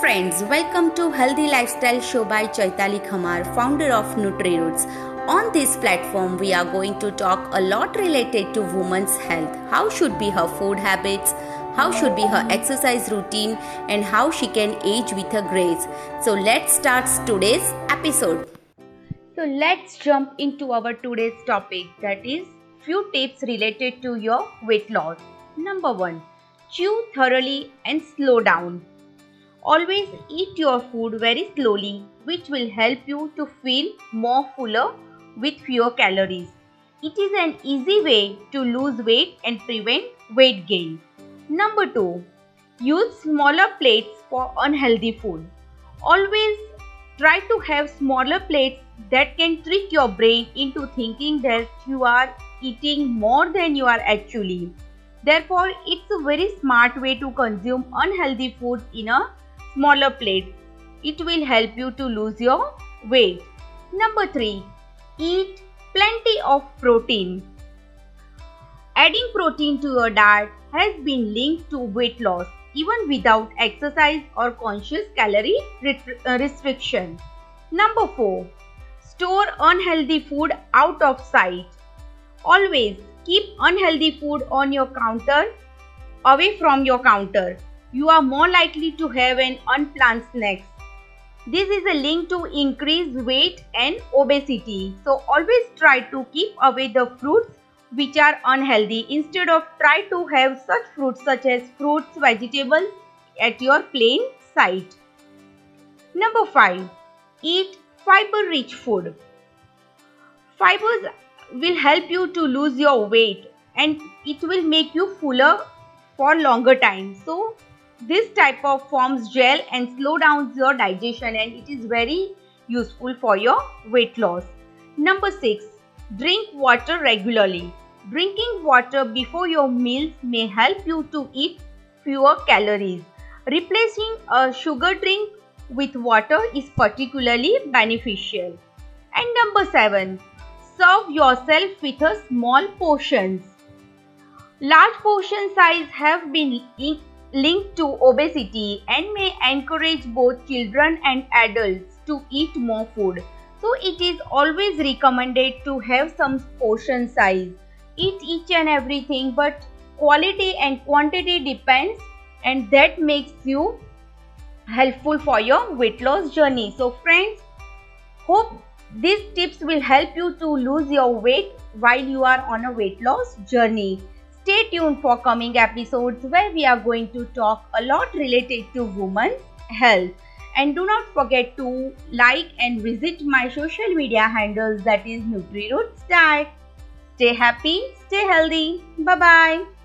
friends, welcome to Healthy Lifestyle Show by Chaitali Khamar, founder of NutriRoots. On this platform, we are going to talk a lot related to women's health. How should be her food habits, how should be her exercise routine, and how she can age with her grace. So let's start today's episode. So let's jump into our today's topic that is few tips related to your weight loss. Number 1. Chew thoroughly and slow down. Always eat your food very slowly, which will help you to feel more fuller with fewer calories. It is an easy way to lose weight and prevent weight gain. Number 2. Use smaller plates for unhealthy food. Always try to have smaller plates that can trick your brain into thinking that you are eating more than you are actually. Therefore, it's a very smart way to consume unhealthy food in a smaller plate. It will help you to lose your weight. Number 3. Eat plenty of protein. Adding protein to your diet has been linked to weight loss even without exercise or conscious calorie uh, restriction. Number 4. Store unhealthy food out of sight. Always keep unhealthy food on your counter away from your counter you are more likely to have an unplanned snacks. This is a link to increased weight and obesity. So always try to keep away the fruits which are unhealthy instead of try to have such fruits such as fruits, vegetables at your plain sight. Number 5. Eat fiber rich food. Fibers will help you to lose your weight and it will make you fuller for longer time. So this type of forms gel and slow down your digestion and it is very useful for your weight loss. Number 6. Drink water regularly. Drinking water before your meals may help you to eat fewer calories. Replacing a sugar drink with water is particularly beneficial. And number 7. Serve yourself with a small portions. Large portion size have been linked to obesity and may encourage both children and adults to eat more food. So it is always recommended to have some portion size. Eat each and everything but quality and quantity depends and that makes you helpful for your weight loss journey. So friends, hope these tips will help you to lose your weight while you are on a weight loss journey. Stay tuned for coming episodes where we are going to talk a lot related to women's health. And do not forget to like and visit my social media handles that is NutriRoots Diet. Stay happy, stay healthy. Bye bye.